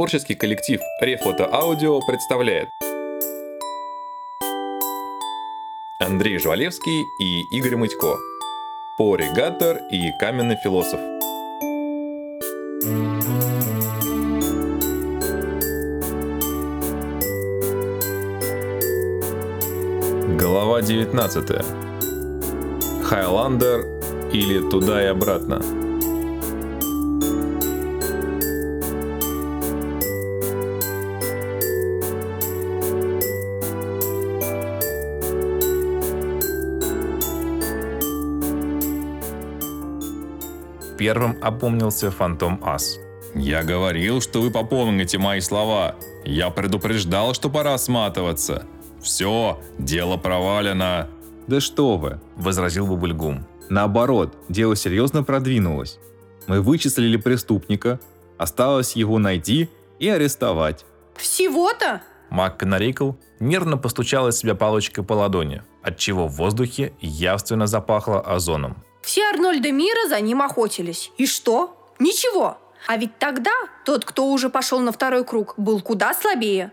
Творческий коллектив Рефото Аудио представляет Андрей Жвалевский и Игорь Мытько. Порри Гаттер и Каменный философ. Глава 19. Хайландер или туда и обратно. Первым опомнился Фантом Ас. «Я говорил, что вы попомните мои слова. Я предупреждал, что пора сматываться. Все, дело провалено». «Да что вы!» – возразил Бабульгум. «Наоборот, дело серьезно продвинулось. Мы вычислили преступника, осталось его найти и арестовать». «Всего-то?» Мак Канарейкл нервно постучала себя палочкой по ладони, отчего в воздухе явственно запахло озоном. Все Арнольды мира за ним охотились. И что? Ничего. А ведь тогда тот, кто уже пошел на второй круг, был куда слабее.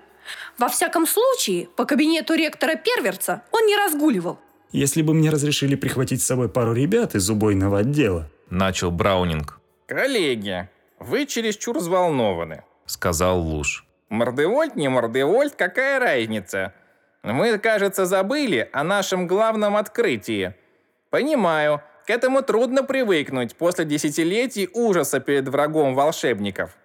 Во всяком случае, по кабинету ректора Перверца он не разгуливал. Если бы мне разрешили прихватить с собой пару ребят из убойного отдела. Начал Браунинг. Коллеги, вы чересчур взволнованы. Сказал Луж. Мордевольт не мордевольт, какая разница? Мы, кажется, забыли о нашем главном открытии. Понимаю, к этому трудно привыкнуть после десятилетий ужаса перед врагом волшебников.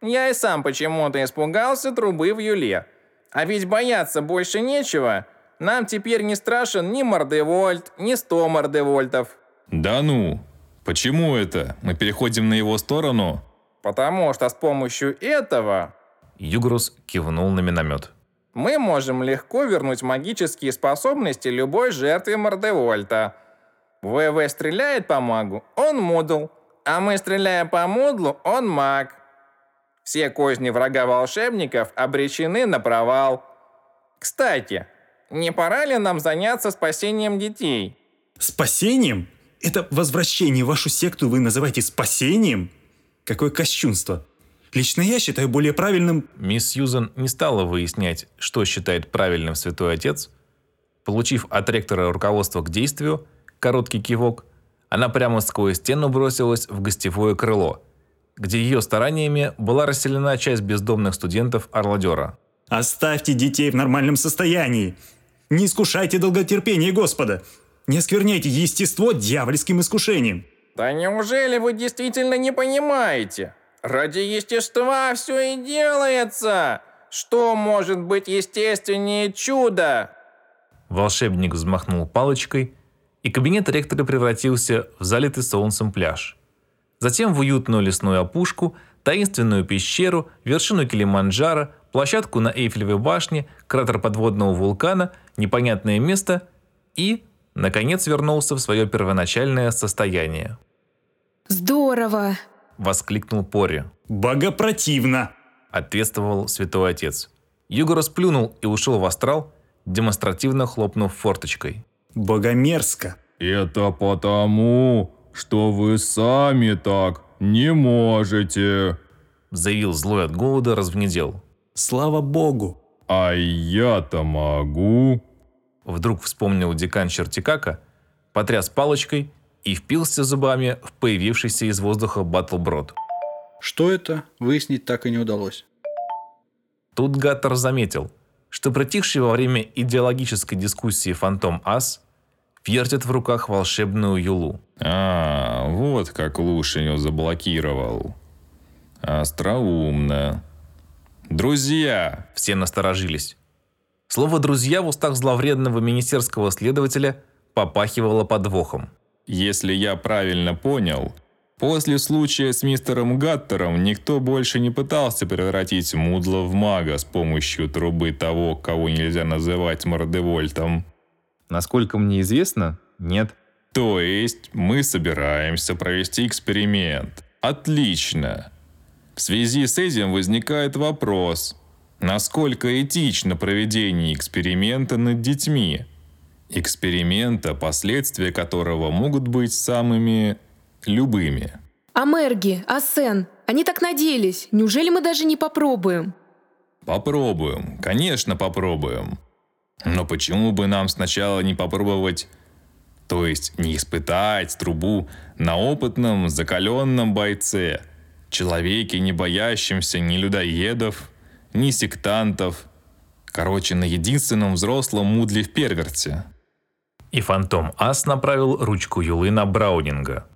Я и сам почему-то испугался трубы в Юле. А ведь бояться больше нечего. Нам теперь не страшен ни Мордевольт, ни сто Мордевольтов. Да ну, почему это? Мы переходим на его сторону? Потому что с помощью этого... Югрус кивнул на миномет. Мы можем легко вернуть магические способности любой жертве Мордевольта – ВВ стреляет по магу, он модул. А мы стреляем по мудлу, он маг. Все козни врага волшебников обречены на провал. Кстати, не пора ли нам заняться спасением детей? Спасением? Это возвращение в вашу секту вы называете спасением? Какое кощунство. Лично я считаю более правильным... Мисс Сьюзан не стала выяснять, что считает правильным святой отец. Получив от ректора руководство к действию, короткий кивок, она прямо сквозь стену бросилась в гостевое крыло, где ее стараниями была расселена часть бездомных студентов Орладера. «Оставьте детей в нормальном состоянии! Не искушайте долготерпение Господа! Не оскверняйте естество дьявольским искушением!» «Да неужели вы действительно не понимаете? Ради естества все и делается! Что может быть естественнее чуда?» Волшебник взмахнул палочкой – и кабинет ректора превратился в залитый солнцем пляж. Затем в уютную лесную опушку, таинственную пещеру, вершину Килиманджаро, площадку на Эйфелевой башне, кратер подводного вулкана, непонятное место и, наконец, вернулся в свое первоначальное состояние. «Здорово!» – воскликнул Пори. «Богопротивно!» – ответствовал святой отец. Юго расплюнул и ушел в астрал, демонстративно хлопнув форточкой богомерзко. Это потому, что вы сами так не можете, заявил злой от голода развнедел. Слава богу. А я-то могу. Вдруг вспомнил декан Чертикака, потряс палочкой и впился зубами в появившийся из воздуха батлброд. Что это, выяснить так и не удалось. Тут Гаттер заметил, что притихший во время идеологической дискуссии фантом Ас вертит в руках волшебную юлу. А, вот как Луш ее заблокировал. Остроумно. «Друзья!» – все насторожились. Слово «друзья» в устах зловредного министерского следователя попахивало подвохом. «Если я правильно понял, После случая с мистером Гаттером никто больше не пытался превратить Мудла в мага с помощью трубы того, кого нельзя называть Мордевольтом. Насколько мне известно, нет. То есть мы собираемся провести эксперимент. Отлично. В связи с этим возникает вопрос, насколько этично проведение эксперимента над детьми? Эксперимента, последствия которого могут быть самыми любыми. А Мерги, а Сен, Они так надеялись. Неужели мы даже не попробуем? Попробуем, конечно попробуем. Но почему бы нам сначала не попробовать, то есть не испытать трубу на опытном, закаленном бойце, человеке, не боящемся ни людоедов, ни сектантов, короче, на единственном взрослом мудле в перверте. И фантом Ас направил ручку Юлы на Браунинга.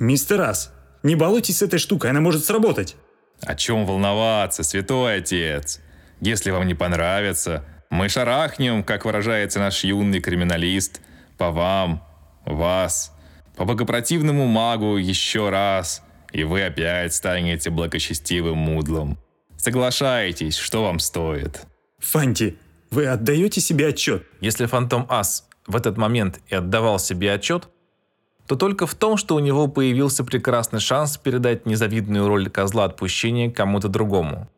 Мистер Ас, не балуйтесь с этой штукой, она может сработать. О чем волноваться, святой отец? Если вам не понравится, мы шарахнем, как выражается наш юный криминалист, по вам, вас, по богопротивному магу еще раз, и вы опять станете благочестивым мудлом. Соглашайтесь, что вам стоит. Фанти, вы отдаете себе отчет? Если фантом Ас в этот момент и отдавал себе отчет, то только в том, что у него появился прекрасный шанс передать незавидную роль козла отпущения кому-то другому.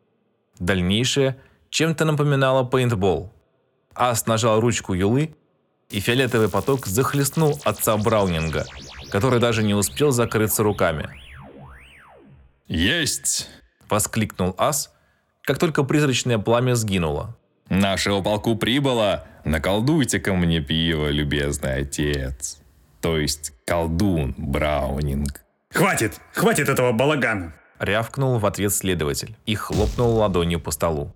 Дальнейшее чем-то напоминало пейнтбол. Ас нажал ручку Юлы, и фиолетовый поток захлестнул отца Браунинга, который даже не успел закрыться руками. Есть! Воскликнул Ас, как только призрачное пламя сгинуло. Нашего полку прибыло. Наколдуйте-ка мне пиво, любезный отец. То есть колдун Браунинг. Хватит, хватит этого балагана. Рявкнул в ответ следователь и хлопнул ладонью по столу.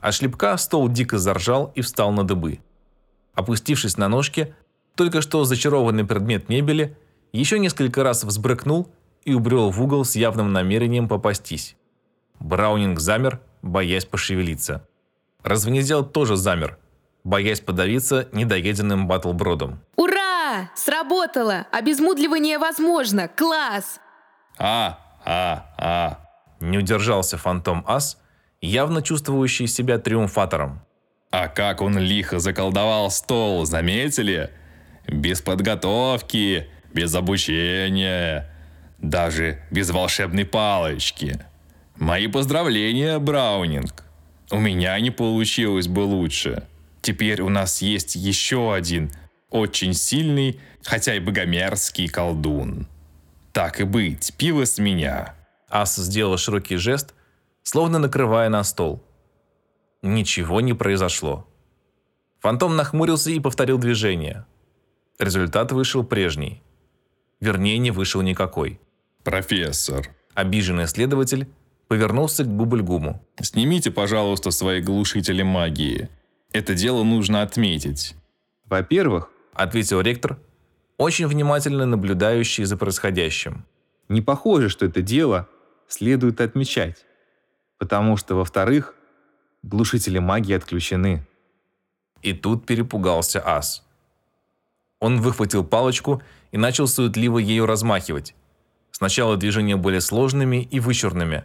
А шлепка стол дико заржал и встал на дыбы. Опустившись на ножки, только что зачарованный предмет мебели еще несколько раз взбрыкнул и убрел в угол с явным намерением попастись. Браунинг замер, боясь пошевелиться. Развнезел тоже замер, боясь подавиться недоеденным батлбродом. Ура! Сработало! Обезмудливание возможно! Класс! А, а, а. Не удержался фантом Ас, явно чувствующий себя триумфатором. А как он лихо заколдовал стол, заметили? Без подготовки, без обучения, даже без волшебной палочки. Мои поздравления, Браунинг. У меня не получилось бы лучше. Теперь у нас есть еще один очень сильный, хотя и богомерзкий колдун. Так и быть, пиво с меня. Ас сделал широкий жест, словно накрывая на стол. Ничего не произошло. Фантом нахмурился и повторил движение. Результат вышел прежний. Вернее, не вышел никакой. Профессор, Обиженный следователь повернулся к Бубльгуму. снимите, пожалуйста, свои глушители магии. Это дело нужно отметить. Во-первых, Ответил ректор, очень внимательно наблюдающий за происходящим. не похоже, что это дело следует отмечать. Потому что, во-вторых, глушители магии отключены. И тут перепугался Ас. Он выхватил палочку и начал суетливо ею размахивать. Сначала движения были сложными и вычурными,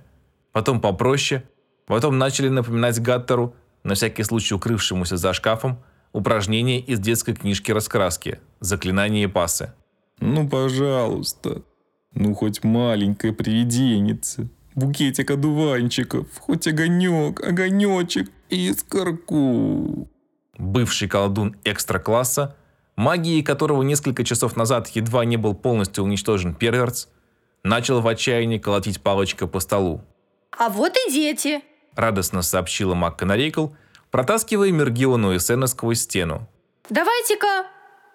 потом попроще, потом начали напоминать Гаттеру, на всякий случай укрывшемуся за шкафом, упражнения из детской книжки раскраски, заклинания и пасы. Ну, пожалуйста. Ну, хоть маленькая привиденница. Букетик одуванчиков. Хоть огонек, огонечек, искорку. Бывший колдун экстра-класса, магией которого несколько часов назад едва не был полностью уничтожен Перверц, начал в отчаянии колотить палочкой по столу. А вот и дети. Радостно сообщила МакКонарейкл, протаскивая Мергиону и Сена сквозь стену. Давайте-ка...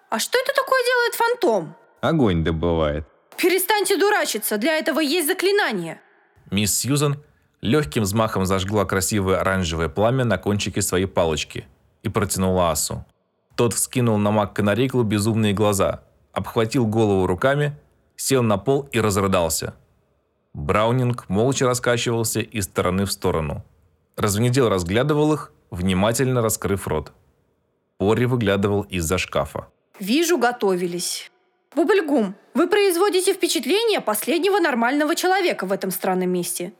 А что это такое делает фантом? Огонь добывает. Перестаньте дурачиться, для этого есть заклинание. Мисс Сьюзан легким взмахом зажгла красивое оранжевое пламя на кончике своей палочки и протянула Асу. Тот вскинул на МакКонарейклу безумные глаза, обхватил голову руками, сел на пол и разрыдался. Браунинг молча раскачивался из стороны в сторону. Развнедел разглядывал их, внимательно раскрыв рот. Пори выглядывал из-за шкафа. Вижу, готовились. Бубльгум, вы производите впечатление последнего нормального человека в этом странном месте.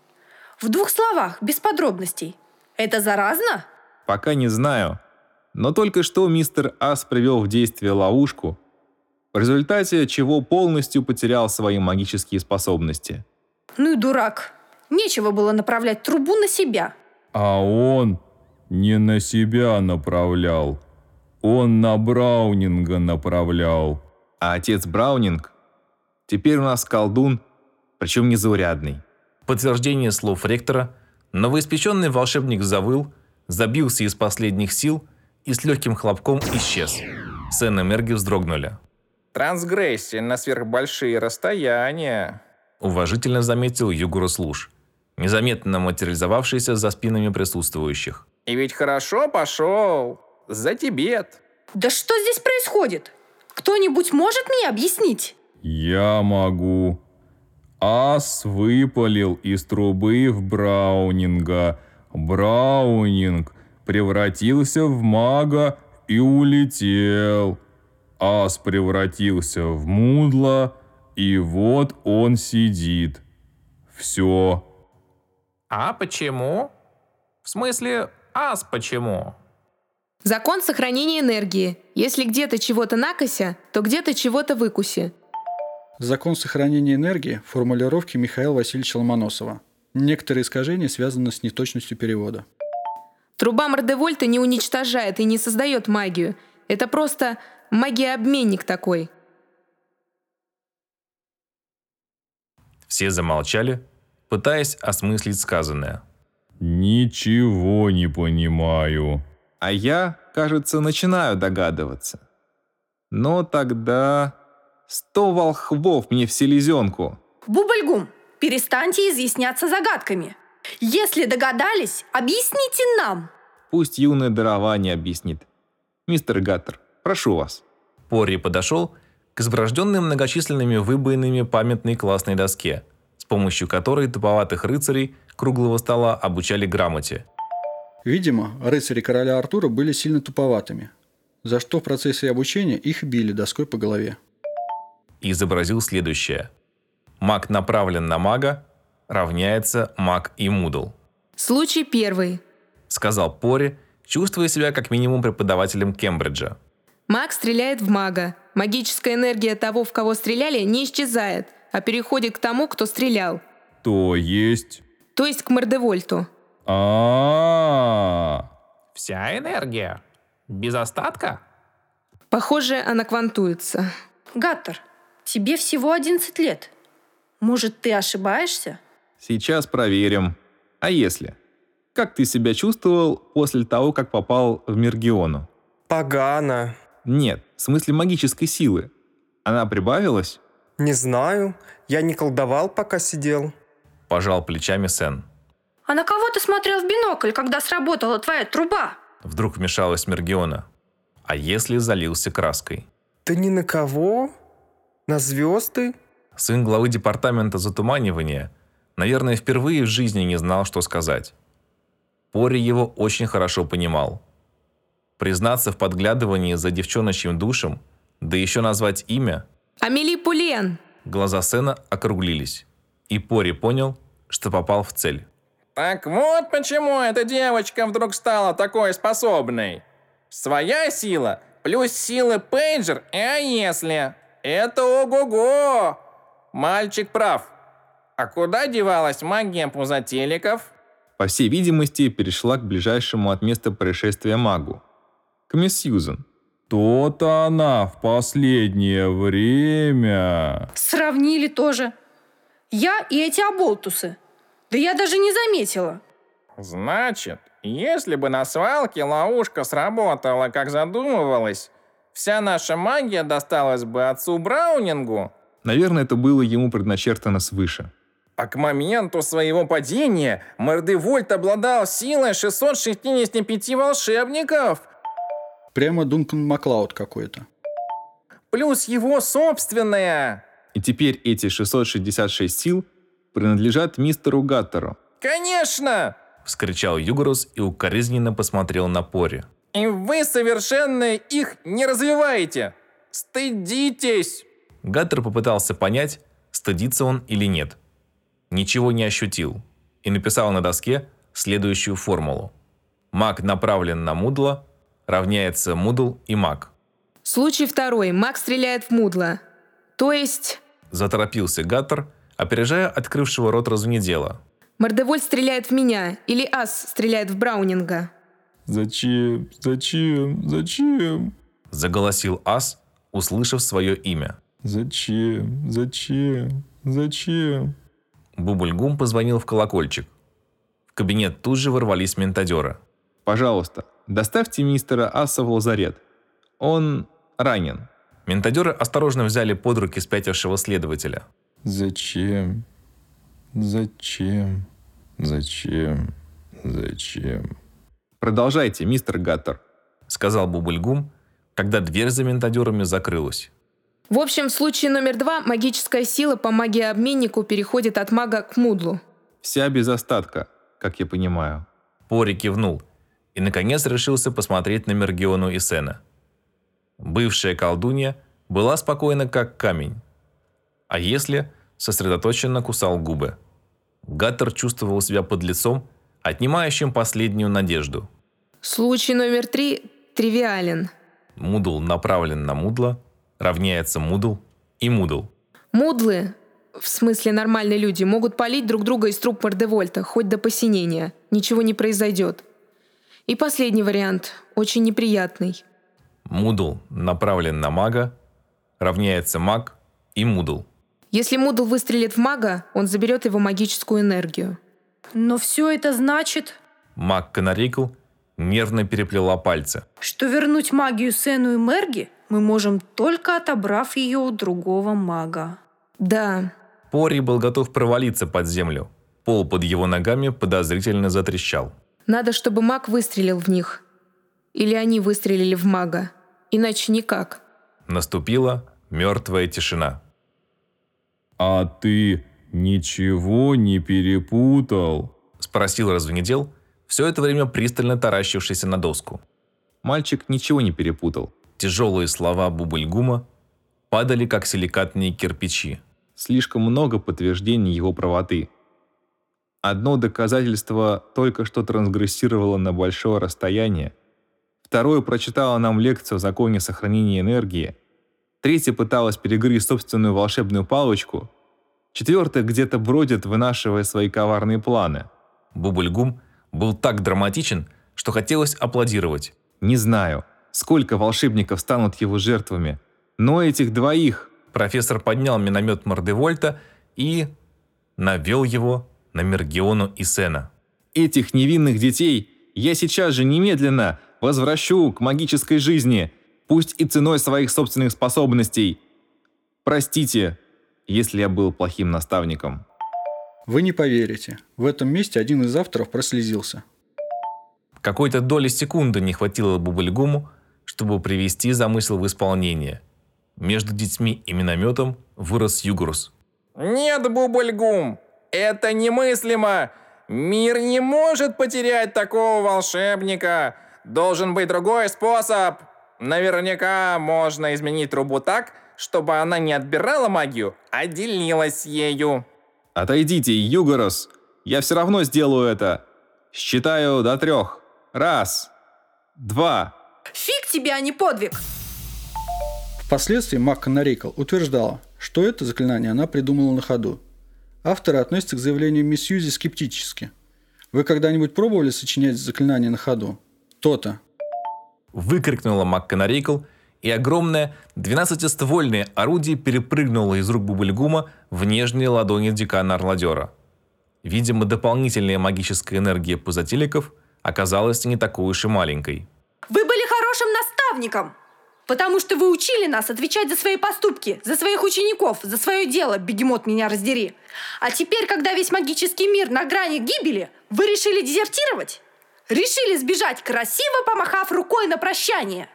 В двух словах, без подробностей. Это заразно? Пока не знаю. Но только что мистер Ас привел в действие ловушку, в результате чего полностью потерял свои магические способности. Ну и дурак. Нечего было направлять трубу на себя. А он не на себя направлял. Он на Браунинга направлял. А отец Браунинг теперь у нас колдун, причем незаурядный. подтверждение слов ректора, новоиспеченный волшебник завыл, забился из последних сил и с легким хлопком исчез. Сен и Мерги вздрогнули. Трансгрессия на сверхбольшие расстояния. Уважительно заметил Югурус Луж, незаметно материализовавшийся за спинами присутствующих. И ведь хорошо пошел. За Тибет. Да что здесь происходит? Кто-нибудь может мне объяснить? Я могу. Ас выпалил из трубы в Браунинга. Браунинг превратился в мага и улетел. Ас превратился в мудло, и вот он сидит. Все. А почему? В смысле, ас почему? Закон сохранения энергии. Если где-то чего-то накося, то где-то чего-то выкуси. Закон сохранения энергии – формулировки Михаила Васильевича Ломоносова. Некоторые искажения связаны с неточностью перевода. Труба Мордевольта не уничтожает и не создает магию. Это просто магия-обменник такой. Все замолчали, пытаясь осмыслить сказанное. Ничего не понимаю. А я, кажется, начинаю догадываться. Но тогда... Сто волхвов мне в селезенку. Бубльгум, перестаньте изъясняться загадками. Если догадались, объясните нам. Пусть юное дарование объяснит. Мистер Гаттер, прошу вас. Пори подошел к изброжденной многочисленными выбоинами памятной классной доске, с помощью которой туповатых рыцарей круглого стола обучали грамоте. Видимо, рыцари короля Артура были сильно туповатыми, за что в процессе обучения их били доской по голове. Изобразил следующее. Маг направлен на мага, равняется маг и мудл. Случай первый. Сказал Пори, чувствуя себя как минимум преподавателем Кембриджа. Маг стреляет в мага. Магическая энергия того, в кого стреляли, не исчезает, а переходит к тому, кто стрелял. То есть... То есть к Мордевольту. А, Вся энергия? Без остатка? Похоже, она квантуется. Гаттер, тебе всего 11 лет. Может, ты ошибаешься? Сейчас проверим. А если? Как ты себя чувствовал после того, как попал в Мергиону? Погано. Нет, в смысле магической силы. Она прибавилась? Не знаю. Я не колдовал, пока сидел. Пожал плечами Сен. А на кого ты смотрел в бинокль, когда сработала твоя труба? Вдруг вмешалась Мергиона. А если залился краской? Да ни на кого. На звезды. Сын главы департамента затуманивания, наверное, впервые в жизни не знал, что сказать. Пори его очень хорошо понимал. Признаться в подглядывании за девчоночьим душем, да еще назвать имя, Амели Пулен. глаза Сена округлились. И Пори понял, что попал в цель. Так вот почему эта девочка вдруг стала такой способной. Своя сила плюс силы пейджер, и а если? Это ого-го! Мальчик прав. А куда девалась магия пузателиков? По всей видимости, перешла к ближайшему от места происшествия магу. К мисс Сьюзен. то-то она в последнее время... Сравнили тоже. Я и эти оболтусы. Да я даже не заметила. Значит, если бы на свалке ловушка сработала, как задумывалось, вся наша магия досталась бы отцу Браунингу, Наверное, это было ему предначертано свыше. а к моменту своего падения Мордевольт обладал силой 665 волшебников, Прямо Дункан Маклауд какой-то. плюс его собственная. И теперь эти 666 сил принадлежат мистеру Гаттеру. Конечно! Вскричал Югорус и укоризненно посмотрел на Пори. И вы совершенно их не развиваете. Стыдитесь! Гаттер попытался понять, стыдится он или нет. Ничего не ощутил и написал на доске следующую формулу. Маг направлен на мудло, равняется мудл и маг. Случай второй. Маг стреляет в мудло. То есть... Заторопился Гаттер, опережая открывшего рот разунедела. Мордевольт стреляет в меня, или Ас стреляет в Браунинга. Зачем? Зачем? Зачем? Заголосил Ас, услышав свое имя. Зачем? Зачем? Зачем? Бубльгум позвонил в колокольчик. В кабинет тут же ворвались ментадеры. Пожалуйста, доставьте мистера Асса в лазарет. Он ранен. Ментадеры осторожно взяли под руки спятившего следователя. Зачем? Зачем? Зачем? Зачем? Продолжайте, мистер Гаттер. Сказал Бубльгум, когда дверь за ментадерами закрылась. В общем, в случае номер два магическая сила по магии-обменнику переходит от мага к мудлу. Вся без остатка, как я понимаю. Пори кивнул и, наконец, решился посмотреть на Мергиону и Сена. Бывшая колдунья была спокойна, как камень. А если сосредоточенно кусал губы. Гаттер чувствовал себя под лицом, отнимающим последнюю надежду. Случай номер три тривиален. Мудл направлен на мудло, равняется мудл и мудл. Мудлы, в смысле нормальные люди, могут палить друг друга из труб Мордевольта, хоть до посинения. Ничего не произойдет. И последний вариант, очень неприятный. Мудл направлен на мага, равняется маг и мудл. Если Мудл выстрелит в мага, он заберет его магическую энергию. Но все это значит, Маг Канарикл нервно переплела пальцы. что вернуть магию Сену и Мерги мы можем только отобрав ее у другого мага. Да, Пори был готов провалиться под землю. Пол под его ногами подозрительно затрещал. надо, чтобы маг выстрелил в них. Или они выстрелили в мага. Иначе никак. Наступила мертвая тишина. А ты ничего не перепутал? Спросил развенедел, все это время пристально таращившийся на доску. Мальчик ничего не перепутал. Тяжелые слова Бубльгума падали, как силикатные кирпичи. Слишком много подтверждений его правоты. Одно доказательство только что трансгрессировало на большое расстояние. Второе прочитало нам лекцию о законе сохранения энергии. Третье пыталось перегрызть собственную волшебную палочку. Четвертое где-то бродит, вынашивая свои коварные планы. Бубльгум был так драматичен, что хотелось аплодировать. Не знаю, сколько волшебников станут его жертвами, но этих двоих Профессор поднял миномет Мордевольта и навел его на Мергиону и Сена. Этих невинных детей я сейчас же немедленно возвращу к магической жизни, пусть и ценой своих собственных способностей. Простите, если я был плохим наставником. Вы не поверите. В этом месте один из авторов прослезился. Какой-то доли секунды не хватило Бубльгуму, чтобы привести замысел в исполнение. Между детьми и минометом вырос Югурус. Нет, Бубльгум, это немыслимо. Мир не может потерять такого волшебника. Должен быть другой способ. Наверняка можно изменить трубу так, чтобы она не отбирала магию, а делилась ею. Отойдите, Югорос, я все равно сделаю это. Считаю до трех. Раз, два. Фиг тебе, а не подвиг! Впоследствии Мак Канарейкл утверждала, что это заклинание она придумала на ходу. Авторы относятся к заявлению мисс Юзи скептически. Вы когда-нибудь пробовали сочинять заклинания на ходу? То-то. Выкрикнула МакКонарейкл, и огромное 12-ствольное орудие перепрыгнуло из рук Бубльгума в нежные ладони декана Орладера. Видимо, дополнительная магическая энергия пузателиков оказалась не такой уж и маленькой. Вы были хорошим наставником, потому что вы учили нас отвечать за свои поступки, за своих учеников, за свое дело, бегемот меня раздери. А теперь, когда весь магический мир на грани гибели, вы решили дезертировать? Решили сбежать, красиво помахав рукой на прощание.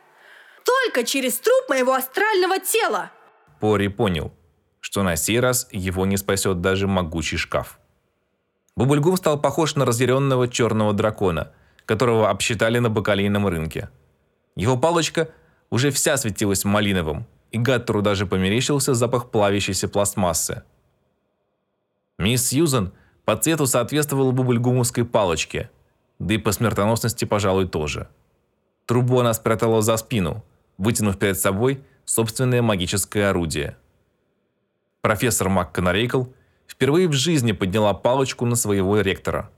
Только через труп моего астрального тела. Пори понял, что на сей раз его не спасет даже могучий шкаф. Бубльгум стал похож на разъяренного черного дракона, которого обсчитали на бакалейном рынке. Его палочка уже вся светилась малиновым, и Гаттеру даже померещился запах плавящейся пластмассы. Мисс Сьюзан по цвету соответствовала бубльгумовской палочке, да и по смертоносности, пожалуй, тоже. Трубу она спрятала за спину, вытянув перед собой собственное магическое орудие. Профессор МакКонарейкл впервые в жизни подняла палочку на своего ректора.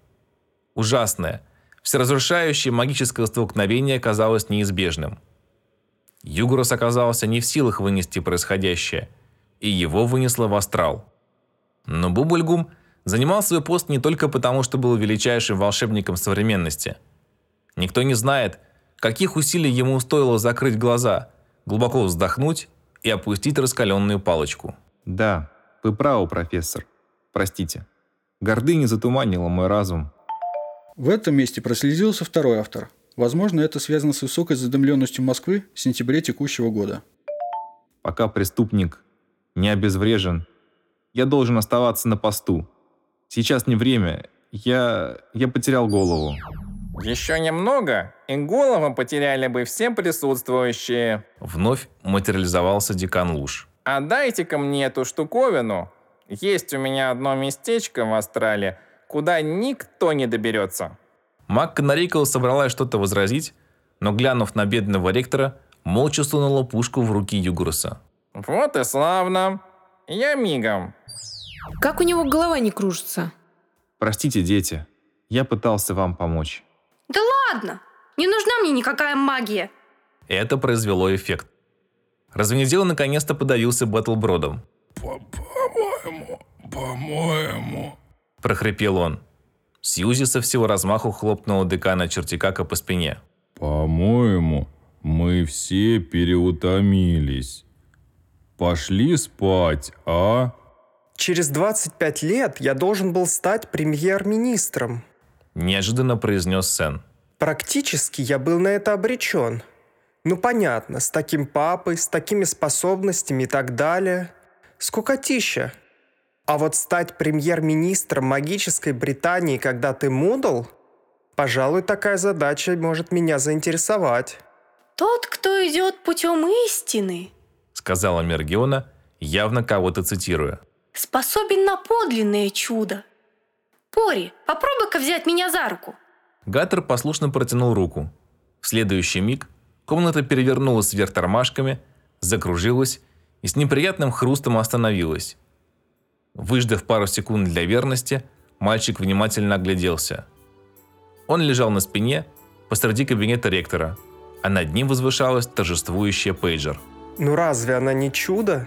Ужасное, всеразрушающее магическое столкновение казалось неизбежным. Югурос оказался не в силах вынести происходящее, и его вынесло в астрал. Но Бубльгум Занимал свой пост не только потому, что был величайшим волшебником современности. Никто не знает, каких усилий ему стоило закрыть глаза, глубоко вздохнуть и опустить раскаленную палочку. Да, вы правы, профессор. Простите. Гордыня затуманила мой разум. В этом месте прослезился второй автор. Возможно, это связано с высокой задымленностью Москвы в сентябре текущего года. Пока преступник не обезврежен, я должен оставаться на посту. Сейчас не время. Я... я потерял голову. Еще немного, и голову потеряли бы все присутствующие. Вновь материализовался декан Луж. Отдайте-ка мне эту штуковину. Есть у меня одно местечко в Астрале, куда никто не доберется. Мак Канарейкл собралась что-то возразить, но, глянув на бедного ректора, молча сунула пушку в руки Югуруса. Вот и славно. Я мигом. Как у него голова не кружится? Простите, дети. Я пытался вам помочь. Да ладно, не нужна мне никакая магия. Это произвело эффект. Развенедел наконец-то подавился Батлбродом. По-моему, по-моему. Прохрипел он. Сьюзи со всего размаху хлопнула декана Чертикака по спине. По-моему, мы все переутомились. Пошли спать, а? Через 25 лет я должен был стать премьер-министром. Неожиданно произнес Сен. Практически я был на это обречен. Ну понятно, с таким папой, с такими способностями и так далее. Скукотища. А вот стать премьер-министром магической Британии, когда ты мудл, пожалуй, такая задача может меня заинтересовать. Тот, кто идет путем истины, сказала Мергиона, явно кого-то цитируя. Способен на подлинное чудо. Пори, попробуй-ка взять меня за руку. Гаттер послушно протянул руку. В следующий миг комната перевернулась вверх тормашками, закружилась и с неприятным хрустом остановилась. Выждав пару секунд для верности, мальчик внимательно огляделся. Он лежал на спине посреди кабинета ректора, а над ним возвышалась торжествующая пейджер. Ну разве она не чудо?